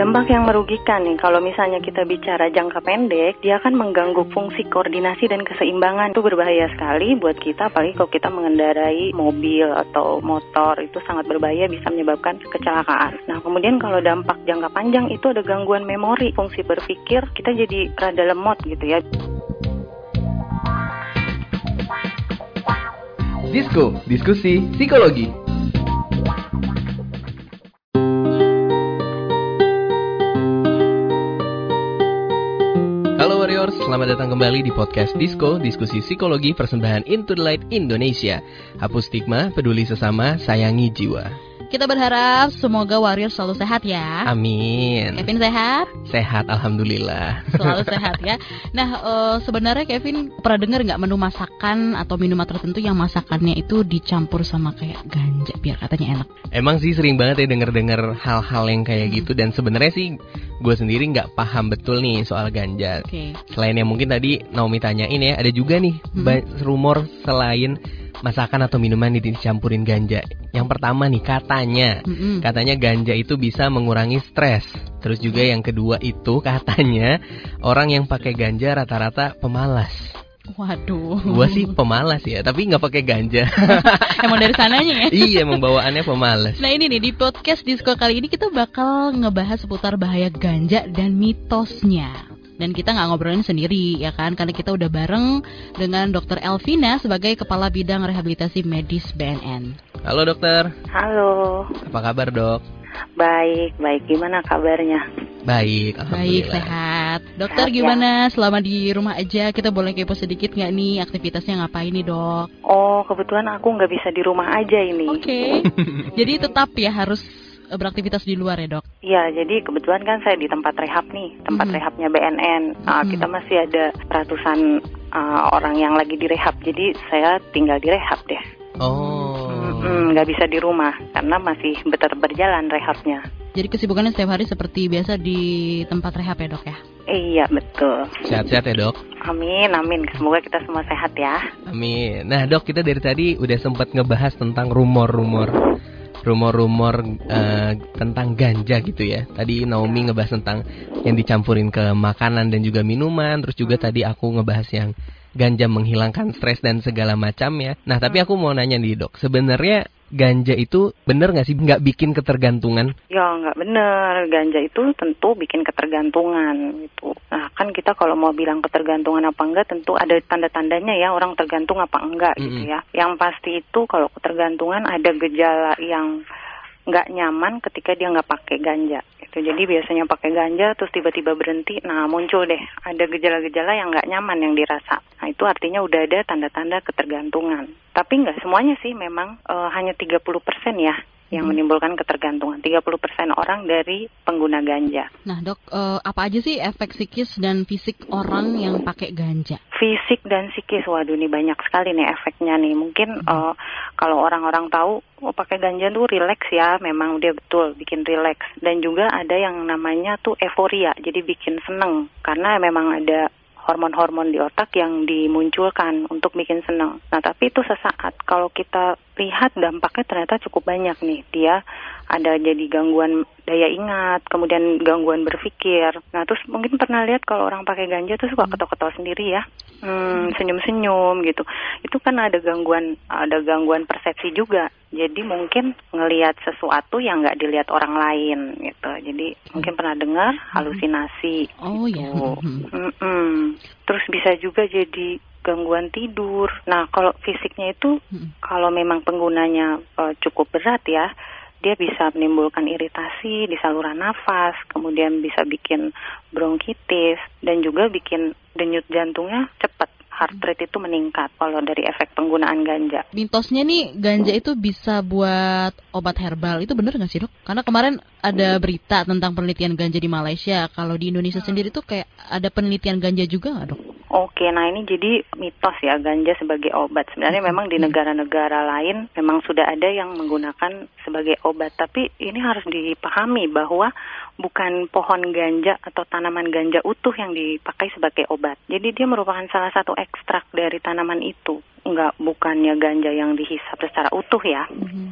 Dampak yang merugikan nih, kalau misalnya kita bicara jangka pendek, dia akan mengganggu fungsi koordinasi dan keseimbangan. Itu berbahaya sekali buat kita, apalagi kalau kita mengendarai mobil atau motor, itu sangat berbahaya, bisa menyebabkan kecelakaan. Nah, kemudian kalau dampak jangka panjang itu ada gangguan memori, fungsi berpikir, kita jadi rada lemot gitu ya. Disko, diskusi psikologi. Selamat datang kembali di podcast Disko, diskusi psikologi persembahan Into the Light Indonesia. Hapus stigma, peduli sesama, sayangi jiwa. Kita berharap semoga warrior selalu sehat ya. Amin. Kevin sehat? Sehat, alhamdulillah. Selalu sehat ya. Nah, uh, sebenarnya Kevin pernah dengar nggak menu masakan atau minuman tertentu yang masakannya itu dicampur sama kayak ganja biar katanya enak? Emang sih sering banget ya denger-denger hal-hal yang kayak hmm. gitu dan sebenarnya sih gue sendiri nggak paham betul nih soal ganja. Okay. Selain yang mungkin tadi Naomi tanyain ya, ada juga nih hmm. rumor selain masakan atau minuman dicampurin ganja. Yang pertama nih katanya, mm-hmm. katanya ganja itu bisa mengurangi stres. Terus juga yang kedua itu katanya orang yang pakai ganja rata-rata pemalas. Waduh. Gua sih pemalas ya, tapi nggak pakai ganja. emang dari sananya ya? iya, emang bawaannya pemalas. Nah ini nih di podcast Disco kali ini kita bakal ngebahas seputar bahaya ganja dan mitosnya dan kita nggak ngobrolin sendiri ya kan karena kita udah bareng dengan Dr. Elvina sebagai kepala bidang rehabilitasi medis BNN. Halo dokter. Halo. Apa kabar dok? Baik, baik. Gimana kabarnya? Baik, Baik, sehat. Dokter sehat, ya? gimana? Ya? Selama di rumah aja, kita boleh kepo sedikit nggak nih aktivitasnya ngapain nih dok? Oh, kebetulan aku nggak bisa di rumah aja ini. Oke. Okay. Jadi tetap ya harus beraktivitas di luar ya dok? Iya, jadi kebetulan kan saya di tempat rehab nih, tempat mm -hmm. rehabnya BNN. Nah, mm -hmm. Kita masih ada ratusan uh, orang yang lagi direhab, jadi saya tinggal di rehab deh. Oh. Nggak bisa di rumah karena masih betul berjalan rehabnya. Jadi kesibukannya setiap hari seperti biasa di tempat rehab ya dok ya? Iya betul. Sehat-sehat ya dok. Amin, amin. Semoga kita semua sehat ya. Amin. Nah dok kita dari tadi udah sempat ngebahas tentang rumor-rumor rumor-rumor uh, tentang ganja gitu ya. Tadi Naomi ngebahas tentang yang dicampurin ke makanan dan juga minuman, terus juga tadi aku ngebahas yang ganja menghilangkan stres dan segala macam ya. Nah, tapi aku mau nanya nih, Dok. Sebenarnya ganja itu bener nggak sih nggak bikin ketergantungan? Ya nggak bener, ganja itu tentu bikin ketergantungan gitu. Nah kan kita kalau mau bilang ketergantungan apa enggak tentu ada tanda-tandanya ya orang tergantung apa enggak mm -hmm. gitu ya. Yang pasti itu kalau ketergantungan ada gejala yang nggak nyaman ketika dia nggak pakai ganja gitu. Jadi biasanya pakai ganja terus tiba-tiba berhenti, nah muncul deh ada gejala-gejala yang nggak nyaman yang dirasa. Nah itu artinya udah ada tanda-tanda ketergantungan. Tapi nggak semuanya sih memang e, hanya 30% ya yang menimbulkan ketergantungan. 30% orang dari pengguna ganja. Nah, Dok, uh, apa aja sih efek psikis dan fisik orang yang pakai ganja? Fisik dan psikis, waduh ini banyak sekali nih efeknya nih. Mungkin hmm. uh, kalau orang-orang tahu oh, pakai ganja tuh rileks ya, memang dia betul bikin rileks. Dan juga ada yang namanya tuh euforia, jadi bikin seneng karena memang ada hormon-hormon di otak yang dimunculkan untuk bikin senang. Nah, tapi itu sesaat. Kalau kita lihat dampaknya ternyata cukup banyak nih. Dia ada jadi gangguan daya ingat, kemudian gangguan berpikir. Nah, terus mungkin pernah lihat kalau orang pakai ganja tuh suka ketawa-ketawa sendiri ya, hmm, senyum-senyum gitu. Itu kan ada gangguan, ada gangguan persepsi juga. Jadi mungkin ngelihat sesuatu yang nggak dilihat orang lain gitu. Jadi mungkin pernah dengar halusinasi. Oh ya. Gitu. Mm -mm. Terus bisa juga jadi gangguan tidur. Nah, kalau fisiknya itu hmm. kalau memang penggunanya uh, cukup berat ya, dia bisa menimbulkan iritasi di saluran nafas, kemudian bisa bikin bronkitis dan juga bikin denyut jantungnya cepat heart rate itu meningkat kalau dari efek penggunaan ganja. Mitosnya nih ganja itu bisa buat obat herbal itu benar nggak sih dok? Karena kemarin ada berita tentang penelitian ganja di Malaysia. Kalau di Indonesia sendiri tuh kayak ada penelitian ganja juga nggak dok? Oke, nah ini jadi mitos ya ganja sebagai obat. Sebenarnya memang di negara-negara lain memang sudah ada yang menggunakan sebagai obat, tapi ini harus dipahami bahwa bukan pohon ganja atau tanaman ganja utuh yang dipakai sebagai obat. Jadi dia merupakan salah satu ekstrak dari tanaman itu, enggak bukannya ganja yang dihisap secara utuh ya. Mm -hmm.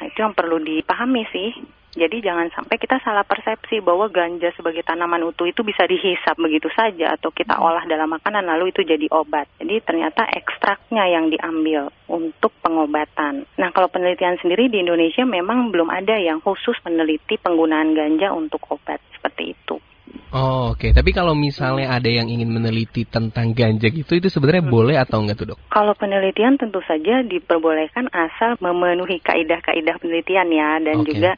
Nah, itu yang perlu dipahami sih. Jadi jangan sampai kita salah persepsi bahwa ganja sebagai tanaman utuh itu bisa dihisap begitu saja atau kita olah dalam makanan lalu itu jadi obat. Jadi ternyata ekstraknya yang diambil untuk pengobatan. Nah kalau penelitian sendiri di Indonesia memang belum ada yang khusus meneliti penggunaan ganja untuk obat seperti itu. Oh, oke. Okay. Tapi kalau misalnya ada yang ingin meneliti tentang ganja gitu, itu sebenarnya hmm. boleh atau enggak tuh dok? Kalau penelitian tentu saja diperbolehkan asal memenuhi kaidah-kaidah penelitian ya, dan okay. juga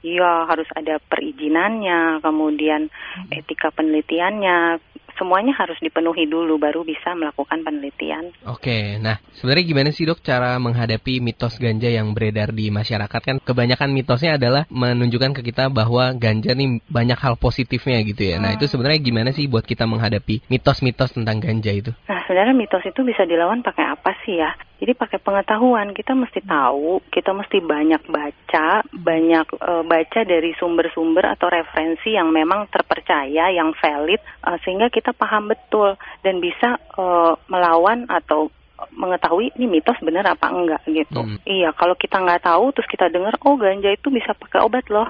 ya harus ada perizinannya, kemudian hmm. etika penelitiannya, semuanya harus dipenuhi dulu baru bisa melakukan penelitian. Oke, nah sebenarnya gimana sih dok cara menghadapi mitos ganja yang beredar di masyarakat kan kebanyakan mitosnya adalah menunjukkan ke kita bahwa ganja nih banyak hal positifnya gitu ya. Nah, hmm. Nah itu sebenarnya gimana sih buat kita menghadapi mitos-mitos tentang ganja itu? Nah sebenarnya mitos itu bisa dilawan pakai apa sih ya? Jadi pakai pengetahuan kita mesti tahu, kita mesti banyak baca, banyak e, baca dari sumber-sumber atau referensi yang memang terpercaya, yang valid, e, sehingga kita paham betul dan bisa e, melawan atau mengetahui ini mitos benar apa enggak gitu. Hmm. Iya, kalau kita nggak tahu terus kita dengar oh ganja itu bisa pakai obat loh.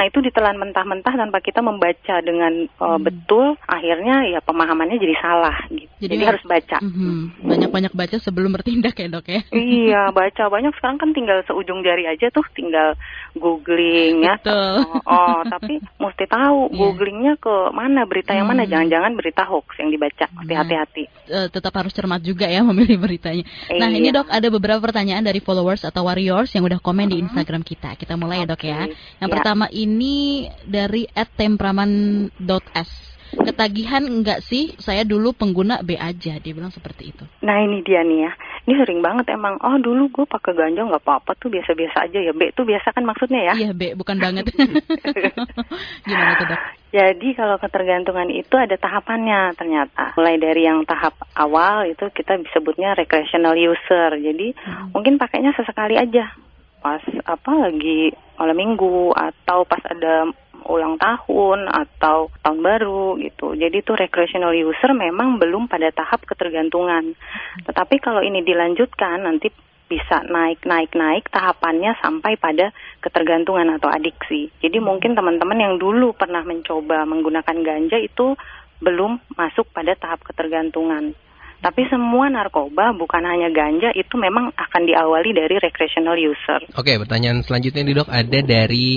Nah itu ditelan mentah-mentah tanpa kita membaca dengan uh, hmm. betul, akhirnya ya pemahamannya jadi salah. Gitu. Jadi, jadi harus baca. Mm-hmm. Banyak-banyak baca sebelum bertindak ya dok ya. iya baca banyak sekarang kan tinggal seujung jari aja tuh, tinggal googling ya. Betul. Oh, oh tapi mesti tahu yeah. googlingnya ke mana berita yang mana, hmm. jangan-jangan berita hoax yang dibaca. Nah, hati-hati. Uh, tetap harus cermat juga ya memilih beritanya. Nah ini iya. dok ada beberapa pertanyaan dari followers atau warriors yang udah komen uh-huh. di mm-hmm. Instagram kita. Kita mulai okay. ya dok ya. Yang ya. pertama ini dari @tempraman.s. Ketagihan enggak sih? Saya dulu pengguna B aja. Dia bilang seperti itu. Nah ini dia nih ya. Ini sering banget emang. Oh dulu gue pakai ganja nggak apa-apa tuh biasa-biasa aja ya. B tuh biasa kan maksudnya ya? Iya B bukan banget. Gimana tuh dok? Jadi kalau ketergantungan itu ada tahapannya ternyata. Mulai dari yang tahap awal itu kita sebutnya recreational user. Jadi hmm. mungkin pakainya sesekali aja pas apa lagi malam minggu atau pas ada ulang tahun atau tahun baru gitu. Jadi itu recreational user memang belum pada tahap ketergantungan. Tetapi kalau ini dilanjutkan nanti bisa naik naik naik tahapannya sampai pada ketergantungan atau adiksi. Jadi mungkin teman-teman yang dulu pernah mencoba menggunakan ganja itu belum masuk pada tahap ketergantungan. Tapi semua narkoba bukan hanya ganja itu memang akan diawali dari recreational user. Oke, pertanyaan selanjutnya nih dok ada dari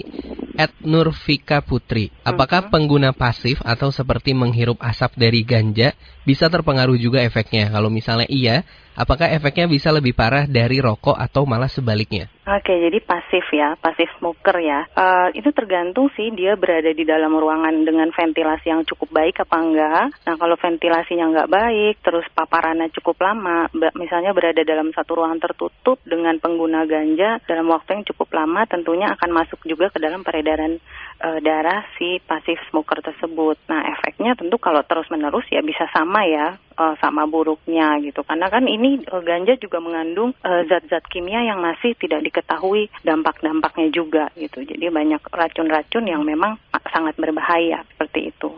Ed Nurfika Putri. Apakah uh -huh. pengguna pasif atau seperti menghirup asap dari ganja bisa terpengaruh juga efeknya? Kalau misalnya iya, apakah efeknya bisa lebih parah dari rokok atau malah sebaliknya? Oke, jadi pasif ya, pasif smoker ya. Uh, itu tergantung sih dia berada di dalam ruangan dengan ventilasi yang cukup baik apa enggak. Nah, kalau ventilasinya enggak baik, terus paparannya cukup lama, misalnya berada dalam satu ruangan tertutup dengan pengguna ganja dalam waktu yang cukup lama, tentunya akan masuk juga ke dalam peredaran uh, darah si pasif smoker tersebut. Nah, efeknya tentu kalau terus-menerus ya bisa sama ya, uh, sama buruknya gitu. Karena kan ini uh, ganja juga mengandung zat-zat uh, kimia yang masih tidak diketahui dampak-dampaknya juga gitu. Jadi banyak racun-racun yang memang sangat berbahaya seperti itu.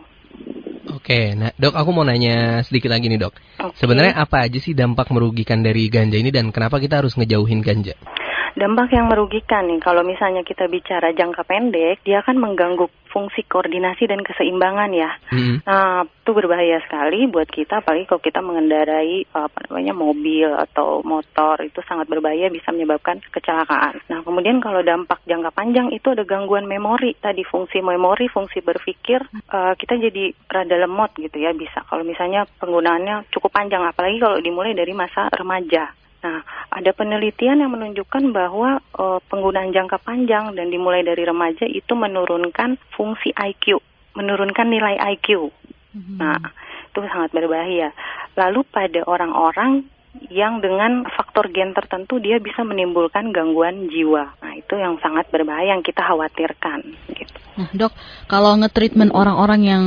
Oke, nah dok aku mau nanya sedikit lagi nih dok. Okay. Sebenarnya apa aja sih dampak merugikan dari ganja ini dan kenapa kita harus ngejauhin ganja? Dampak yang merugikan nih, kalau misalnya kita bicara jangka pendek, dia akan mengganggu fungsi koordinasi dan keseimbangan ya. Mm-hmm. Nah, itu berbahaya sekali buat kita, apalagi kalau kita mengendarai apa namanya mobil atau motor itu sangat berbahaya, bisa menyebabkan kecelakaan. Nah, kemudian kalau dampak jangka panjang itu ada gangguan memori tadi, fungsi memori, fungsi berpikir, uh, kita jadi rada lemot gitu ya bisa. Kalau misalnya penggunaannya cukup panjang, apalagi kalau dimulai dari masa remaja. Nah, ada penelitian yang menunjukkan bahwa uh, penggunaan jangka panjang dan dimulai dari remaja itu menurunkan fungsi IQ, menurunkan nilai IQ. Mm-hmm. Nah, itu sangat berbahaya. Lalu pada orang-orang yang dengan faktor gen tertentu dia bisa menimbulkan gangguan jiwa. Nah, itu yang sangat berbahaya yang kita khawatirkan. Nah, Dok, kalau ngetreatment orang-orang yang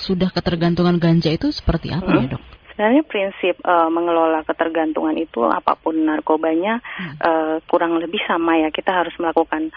sudah ketergantungan ganja itu seperti apa hmm? ya, Dok? Sebenarnya prinsip uh, mengelola ketergantungan itu apa pun narkobanya hmm. uh, kurang lebih sama ya. Kita harus melakukan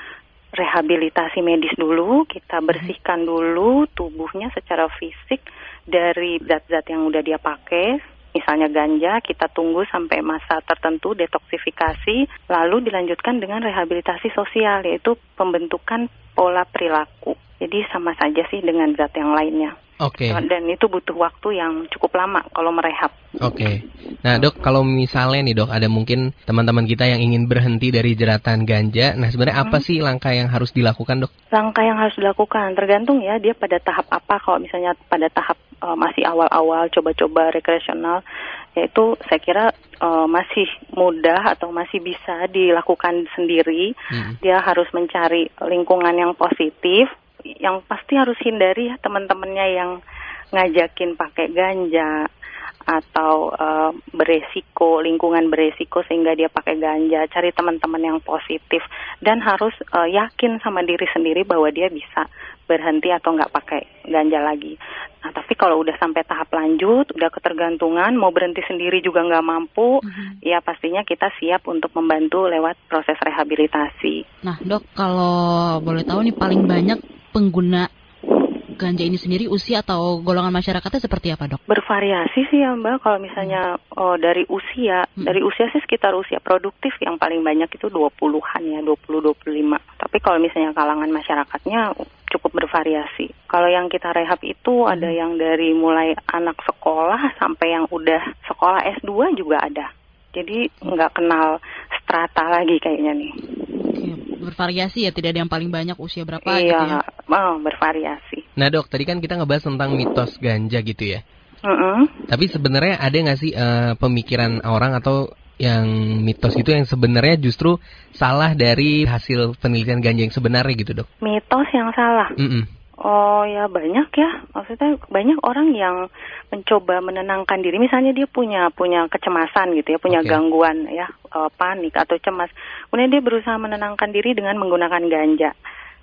rehabilitasi medis dulu, kita hmm. bersihkan dulu tubuhnya secara fisik dari zat-zat yang udah dia pakai misalnya ganja, kita tunggu sampai masa tertentu detoksifikasi, lalu dilanjutkan dengan rehabilitasi sosial, yaitu pembentukan pola perilaku. Jadi sama saja sih dengan zat yang lainnya. Oke. Okay. Dan itu butuh waktu yang cukup lama kalau merehab. Oke. Okay. Nah dok, kalau misalnya nih dok, ada mungkin teman-teman kita yang ingin berhenti dari jeratan ganja. Nah sebenarnya apa hmm. sih langkah yang harus dilakukan dok? Langkah yang harus dilakukan tergantung ya dia pada tahap apa. Kalau misalnya pada tahap uh, masih awal-awal coba-coba rekreasional, yaitu saya kira uh, masih mudah atau masih bisa dilakukan sendiri. Hmm. Dia harus mencari lingkungan yang positif yang pasti harus hindari ya teman-temannya yang ngajakin pakai ganja atau uh, beresiko lingkungan beresiko sehingga dia pakai ganja cari teman-teman yang positif dan harus uh, yakin sama diri sendiri bahwa dia bisa berhenti atau nggak pakai ganja lagi. Tapi kalau udah sampai tahap lanjut, udah ketergantungan, mau berhenti sendiri juga nggak mampu, mm-hmm. ya pastinya kita siap untuk membantu lewat proses rehabilitasi. Nah dok, kalau boleh tahu nih paling banyak pengguna ganja ini sendiri usia atau golongan masyarakatnya seperti apa dok? Bervariasi sih ya mbak. Kalau misalnya oh, dari usia, hmm. dari usia sih sekitar usia produktif yang paling banyak itu 20-an ya, 20-25. Tapi kalau misalnya kalangan masyarakatnya cukup bervariasi. Kalau yang kita rehab itu hmm. ada yang dari mulai anak sekolah sampai yang udah sekolah S2 juga ada. Jadi nggak kenal strata lagi kayaknya nih bervariasi ya, tidak ada yang paling banyak usia berapa iya, gitu ya? Iya, bervariasi. Nah dok, tadi kan kita ngebahas tentang mitos ganja gitu ya. Mm -hmm. Tapi sebenarnya ada nggak sih uh, pemikiran orang atau yang mitos itu yang sebenarnya justru salah dari hasil penelitian ganja yang sebenarnya gitu dok? Mitos yang salah. Mm -mm. Oh ya banyak ya, maksudnya banyak orang yang mencoba menenangkan diri. Misalnya dia punya punya kecemasan gitu ya, punya okay. gangguan ya, uh, panik atau cemas. Kemudian dia berusaha menenangkan diri dengan menggunakan ganja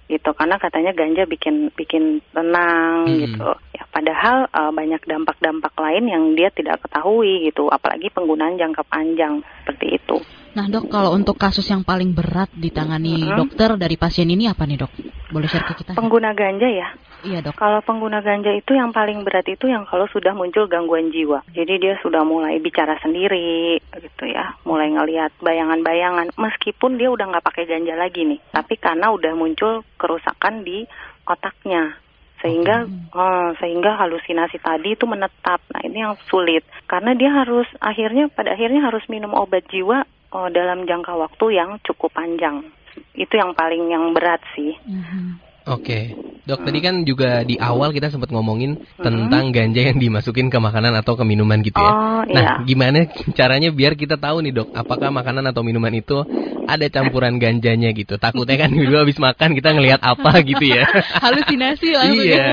gitu karena katanya ganja bikin bikin tenang hmm. gitu ya padahal uh, banyak dampak-dampak lain yang dia tidak ketahui gitu apalagi penggunaan jangka panjang seperti itu Nah dok, kalau untuk kasus yang paling berat ditangani hmm. dokter dari pasien ini apa nih dok? Boleh share ke kita? Pengguna ganja ya? Iya dok. Kalau pengguna ganja itu yang paling berat itu yang kalau sudah muncul gangguan jiwa. Jadi dia sudah mulai bicara sendiri gitu ya, mulai ngelihat bayangan-bayangan. Meskipun dia udah nggak pakai ganja lagi nih, tapi karena udah muncul kerusakan di otaknya sehingga okay. uh, sehingga halusinasi tadi itu menetap. Nah ini yang sulit karena dia harus akhirnya pada akhirnya harus minum obat jiwa oh, dalam jangka waktu yang cukup panjang. Itu yang paling yang berat sih. Mm-hmm. Oke, okay. dok tadi kan juga di awal kita sempat ngomongin hmm. tentang ganja yang dimasukin ke makanan atau ke minuman gitu ya. Oh, nah, iya. gimana caranya biar kita tahu nih dok, apakah makanan atau minuman itu ada campuran ganjanya gitu? Takutnya kan dulu habis makan kita ngelihat apa gitu ya. Halusinasi lah. Iya.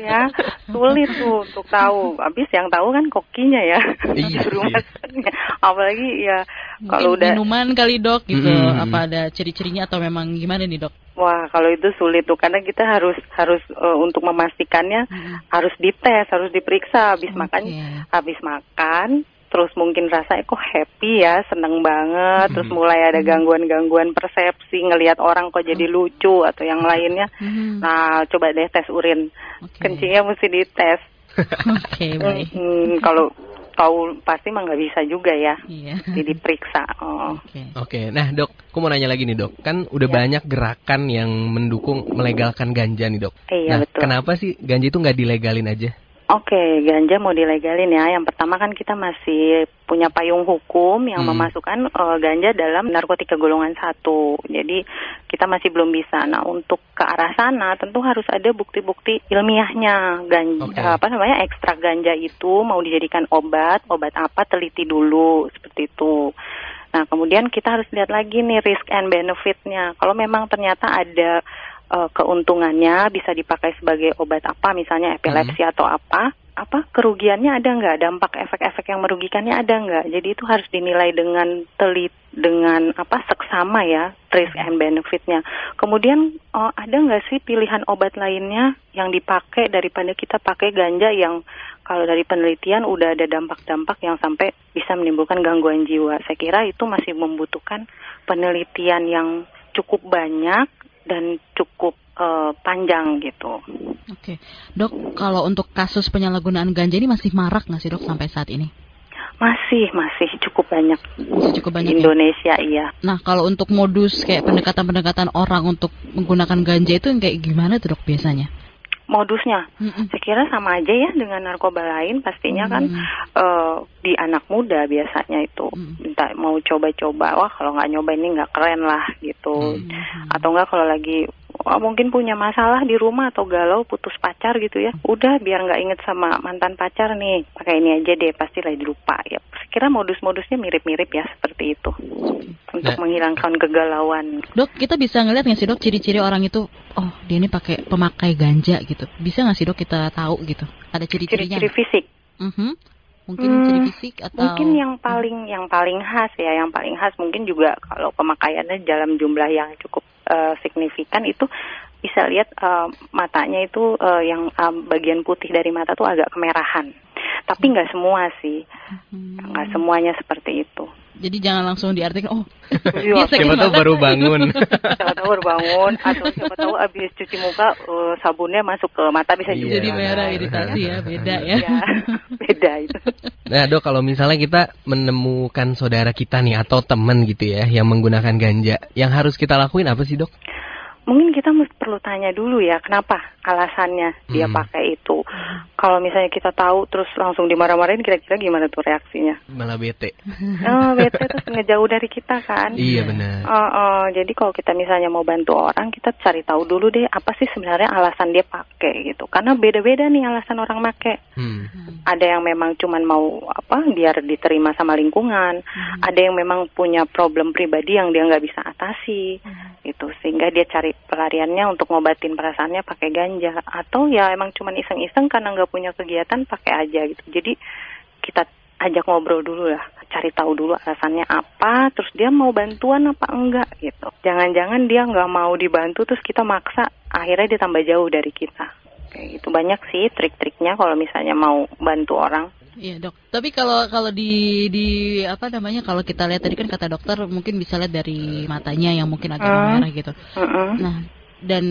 ya, sulit tuh untuk tahu. Habis yang tahu kan kokinya ya. Iya. Apalagi ya kalau udah minuman kali dok gitu, hmm. apa ada ciri-cirinya atau memang gimana nih dok? Wah, kalau itu sulit tuh karena kita harus harus uh, untuk memastikannya hmm. harus dites, harus diperiksa habis okay. makan habis makan terus mungkin rasanya kok happy ya, seneng banget, hmm. terus mulai ada gangguan-gangguan persepsi, ngelihat orang kok jadi lucu atau yang lainnya. Hmm. Nah, coba deh tes urin. Okay. Kencingnya mesti dites. Oke, okay, baik. Hmm, kalau tahu pasti mah nggak bisa juga ya. Iya. Jadi diperiksa. Oh. Oke. Okay. Oke. Nah dok, aku mau nanya lagi nih dok. Kan udah ya. banyak gerakan yang mendukung melegalkan ganja nih dok. Iya nah, betul. Kenapa sih ganja itu nggak dilegalin aja? Oke, okay, ganja mau dilegalin ya. Yang pertama kan kita masih punya payung hukum yang hmm. memasukkan uh, ganja dalam narkotika golongan satu. Jadi kita masih belum bisa. Nah untuk ke arah sana tentu harus ada bukti-bukti ilmiahnya ganja okay. apa namanya ekstrak ganja itu mau dijadikan obat, obat apa teliti dulu seperti itu. Nah kemudian kita harus lihat lagi nih risk and benefitnya. Kalau memang ternyata ada uh, keuntungannya bisa dipakai sebagai obat apa misalnya epilepsi hmm. atau apa apa kerugiannya ada nggak? Dampak efek-efek yang merugikannya ada nggak? Jadi itu harus dinilai dengan telit dengan apa seksama ya risk and benefitnya. Kemudian oh, ada nggak sih pilihan obat lainnya yang dipakai daripada kita pakai ganja yang kalau dari penelitian udah ada dampak-dampak yang sampai bisa menimbulkan gangguan jiwa? Saya kira itu masih membutuhkan penelitian yang cukup banyak dan cukup uh, panjang gitu. Oke, dok, kalau untuk kasus penyalahgunaan ganja ini masih marak nggak sih dok sampai saat ini? Masih, masih cukup banyak. Masih cukup banyak. Di ya? Indonesia, iya. Nah, kalau untuk modus kayak pendekatan-pendekatan orang untuk menggunakan ganja itu kayak gimana tuh dok biasanya? Modusnya, Mm-mm. saya kira sama aja ya dengan narkoba lain. Pastinya kan Hmm. eh, di anak muda biasanya itu Hmm. minta mau coba-coba. Wah, kalau nggak nyoba ini nggak keren lah gitu. Hmm. Atau enggak kalau lagi mungkin punya masalah di rumah atau galau putus pacar gitu ya. Udah biar nggak inget sama mantan pacar nih, pakai ini aja deh pasti lagi lupa ya. Kira modus-modusnya mirip-mirip ya seperti itu untuk Nah. menghilangkan kegalauan. Dok, kita bisa ngeliat nggak sih dok ciri-ciri orang itu? Oh, dia ini pakai pemakai ganja gitu. Bisa nggak sih dok kita tahu gitu? Ada ciri-cirinya? Ciri-ciri fisik. Mhm. Mungkin Hmm, ciri fisik atau Mungkin yang paling yang paling khas ya, yang paling khas mungkin juga kalau pemakaiannya dalam jumlah yang cukup eh, signifikan itu bisa lihat eh, matanya itu eh, yang eh, bagian putih dari mata tuh agak kemerahan. Tapi nggak semua sih, Hmm. nggak semuanya seperti itu. Jadi jangan langsung diartikan oh Iya, Siapa tahu baru bangun. siapa tahu baru bangun atau siapa tahu abis cuci muka eh, sabunnya masuk ke mata bisa Iya. juga. jadi merah iritasi ya, beda ya. Iya, beda itu. Nah dok kalau misalnya kita menemukan saudara kita nih atau teman gitu ya yang menggunakan ganja, yang harus kita lakuin apa sih dok? Mungkin kita mesti perlu tanya dulu ya, kenapa alasannya dia Hmm. pakai itu. Kalau misalnya kita tahu terus langsung dimarah-marahin, kira-kira gimana tuh reaksinya? Malah bete. Oh, bete terus ngejauh dari kita kan? Iya benar. Oh, oh, jadi kalau kita misalnya mau bantu orang, kita cari tahu dulu deh apa sih sebenarnya alasan dia pakai gitu. Karena beda-beda nih alasan orang pakai. Hmm. Ada yang memang cuman mau apa biar diterima sama lingkungan. Ada yang memang punya problem pribadi yang dia nggak bisa atasi. Itu sehingga dia cari pelariannya untuk ngobatin perasaannya pakai ganja atau ya emang cuman iseng-iseng karena nggak punya kegiatan pakai aja gitu. Jadi kita ajak ngobrol dulu lah, cari tahu dulu alasannya apa, terus dia mau bantuan apa enggak gitu. Jangan-jangan dia nggak mau dibantu terus kita maksa, akhirnya dia tambah jauh dari kita. Kayak gitu banyak sih trik-triknya kalau misalnya mau bantu orang. Iya dok. Tapi kalau kalau di di apa namanya kalau kita lihat tadi kan kata dokter mungkin bisa lihat dari matanya yang mungkin agak Hmm. merah gitu. Mm-mm. Nah dan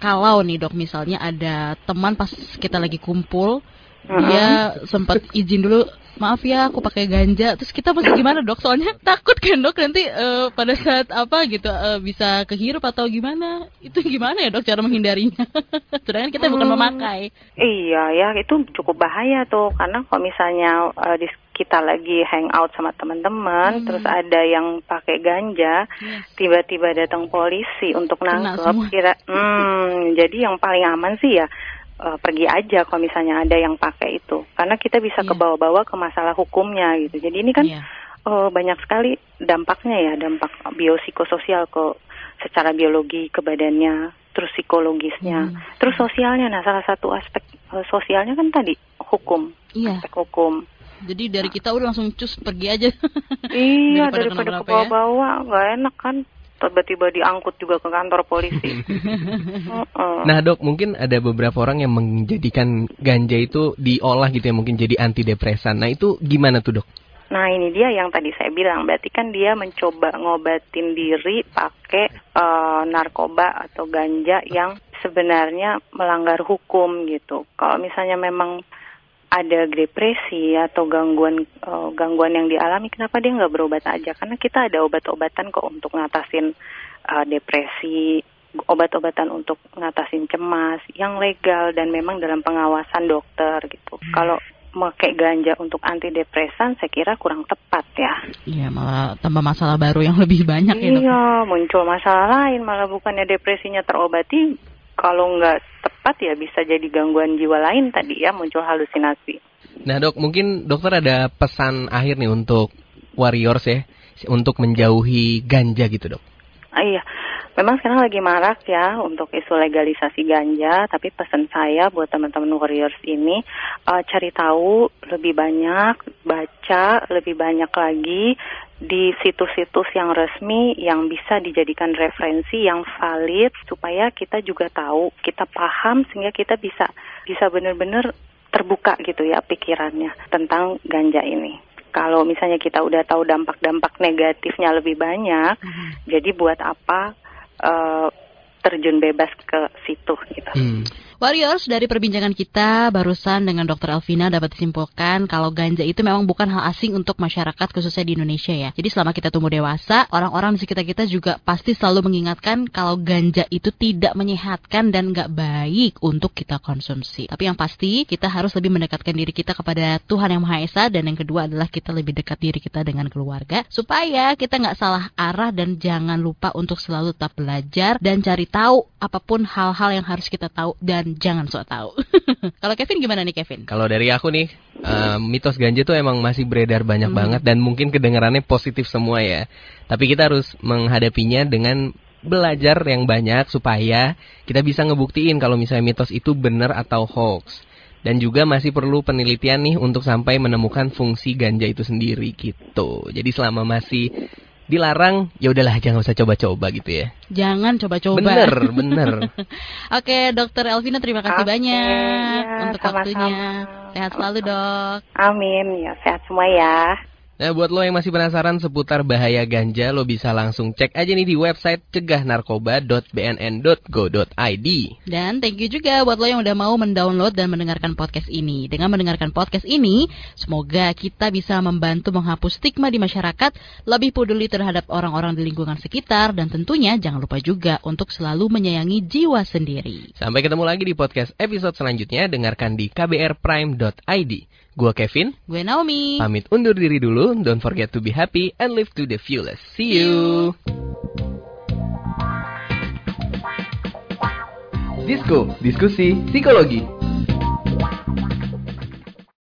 kalau nih dok misalnya ada teman pas kita lagi kumpul dia sempat izin dulu maaf ya aku pakai ganja. Terus kita mesti gimana dok? Soalnya takut kan dok? Nanti eh, pada saat apa gitu eh, bisa kehirup atau gimana? Itu gimana ya dok cara menghindarinya? Sedangkan kita bukan Hmm. memakai. Iya ya itu cukup bahaya tuh. Karena kalau misalnya uh, di kita lagi hangout sama teman-teman Hmm. terus ada yang pakai ganja Yes. tiba-tiba datang polisi untuk nangkep kira hmm jadi yang paling aman sih ya uh, pergi aja kalau misalnya ada yang pakai itu. Karena kita bisa Iya. kebawa-bawa ke masalah hukumnya gitu. Jadi ini kan Iya. uh, banyak sekali dampaknya ya dampak biopsikososial ke secara biologi ke badannya terus psikologisnya Hmm. terus sosialnya. Nah salah satu aspek uh, sosialnya kan tadi hukum iya. aspek hukum. Jadi dari kita udah langsung cus pergi aja. Iya Daripada daripada ke bawah-bawah nggak enak kan tiba-tiba diangkut juga ke kantor polisi. Nah dok mungkin ada beberapa orang yang menjadikan ganja itu diolah gitu ya mungkin jadi antidepresan. Nah itu gimana tuh dok? Nah ini dia yang tadi saya bilang, berarti kan dia mencoba ngobatin diri pakai eh, narkoba atau ganja yang sebenarnya melanggar hukum gitu. Kalau misalnya memang ada depresi atau gangguan eh, gangguan yang dialami, kenapa dia nggak berobat aja? Karena kita ada obat-obatan kok untuk ngatasin eh, depresi, obat-obatan untuk ngatasin cemas yang legal dan memang dalam pengawasan dokter gitu. Kalau pakai ganja untuk antidepresan saya kira kurang tepat ya. iya malah tambah masalah baru yang lebih banyak ya Iya, muncul masalah lain malah bukannya depresinya terobati kalau nggak tepat ya bisa jadi gangguan jiwa lain tadi ya muncul halusinasi. Nah dok mungkin dokter ada pesan akhir nih untuk warriors ya untuk menjauhi ganja gitu dok. Ah, iya, memang sekarang lagi marak ya untuk isu legalisasi ganja, tapi pesan saya buat teman-teman warriors ini eh, cari tahu lebih banyak, baca lebih banyak lagi di situs-situs yang resmi yang bisa dijadikan referensi yang valid supaya kita juga tahu, kita paham sehingga kita bisa bisa benar-benar terbuka gitu ya pikirannya tentang ganja ini. Kalau misalnya kita udah tahu dampak-dampak negatifnya lebih banyak, jadi buat apa eh, terjun bebas ke situ gitu. Hmm. Warriors, dari perbincangan kita barusan dengan Dr. Elvina dapat disimpulkan kalau ganja itu memang bukan hal asing untuk masyarakat khususnya di Indonesia ya. Jadi selama kita tumbuh dewasa, orang-orang di sekitar kita juga pasti selalu mengingatkan kalau ganja itu tidak menyehatkan dan nggak baik untuk kita konsumsi. Tapi yang pasti kita harus lebih mendekatkan diri kita kepada Tuhan Yang Maha Esa dan yang kedua adalah kita lebih dekat diri kita dengan keluarga supaya kita nggak salah arah dan jangan lupa untuk selalu tetap belajar dan cari tahu apa pun hal-hal yang harus kita tahu dan jangan sok tahu. Kalau Kevin gimana nih Kevin? Kalau dari aku nih, uh, mitos ganja tuh emang masih beredar banyak hmm. banget dan mungkin kedengarannya positif semua ya. Tapi kita harus menghadapinya dengan belajar yang banyak supaya kita bisa ngebuktiin kalau misalnya mitos itu benar atau hoax. Dan juga masih perlu penelitian nih untuk sampai menemukan fungsi ganja itu sendiri gitu. Jadi selama masih dilarang, ya udahlah jangan usah coba-coba gitu ya. Jangan coba-coba. Bener, bener. Oke, Dokter Elvina terima kasih okay, banyak ya, untuk sama-sama. waktunya. Sehat selalu dok. Amin, ya sehat semua ya. Nah, buat lo yang masih penasaran seputar bahaya ganja, lo bisa langsung cek aja nih di website cegahnarkoba.bnn.go.id. Dan thank you juga buat lo yang udah mau mendownload dan mendengarkan podcast ini. Dengan mendengarkan podcast ini, semoga kita bisa membantu menghapus stigma di masyarakat, lebih peduli terhadap orang-orang di lingkungan sekitar, dan tentunya jangan lupa juga untuk selalu menyayangi jiwa sendiri. Sampai ketemu lagi di podcast episode selanjutnya, dengarkan di kbrprime.id. Gua Kevin. Gue Naomi. Pamit undur diri dulu. Don't forget to be happy and live to the fullest. See you. Disko, diskusi psikologi.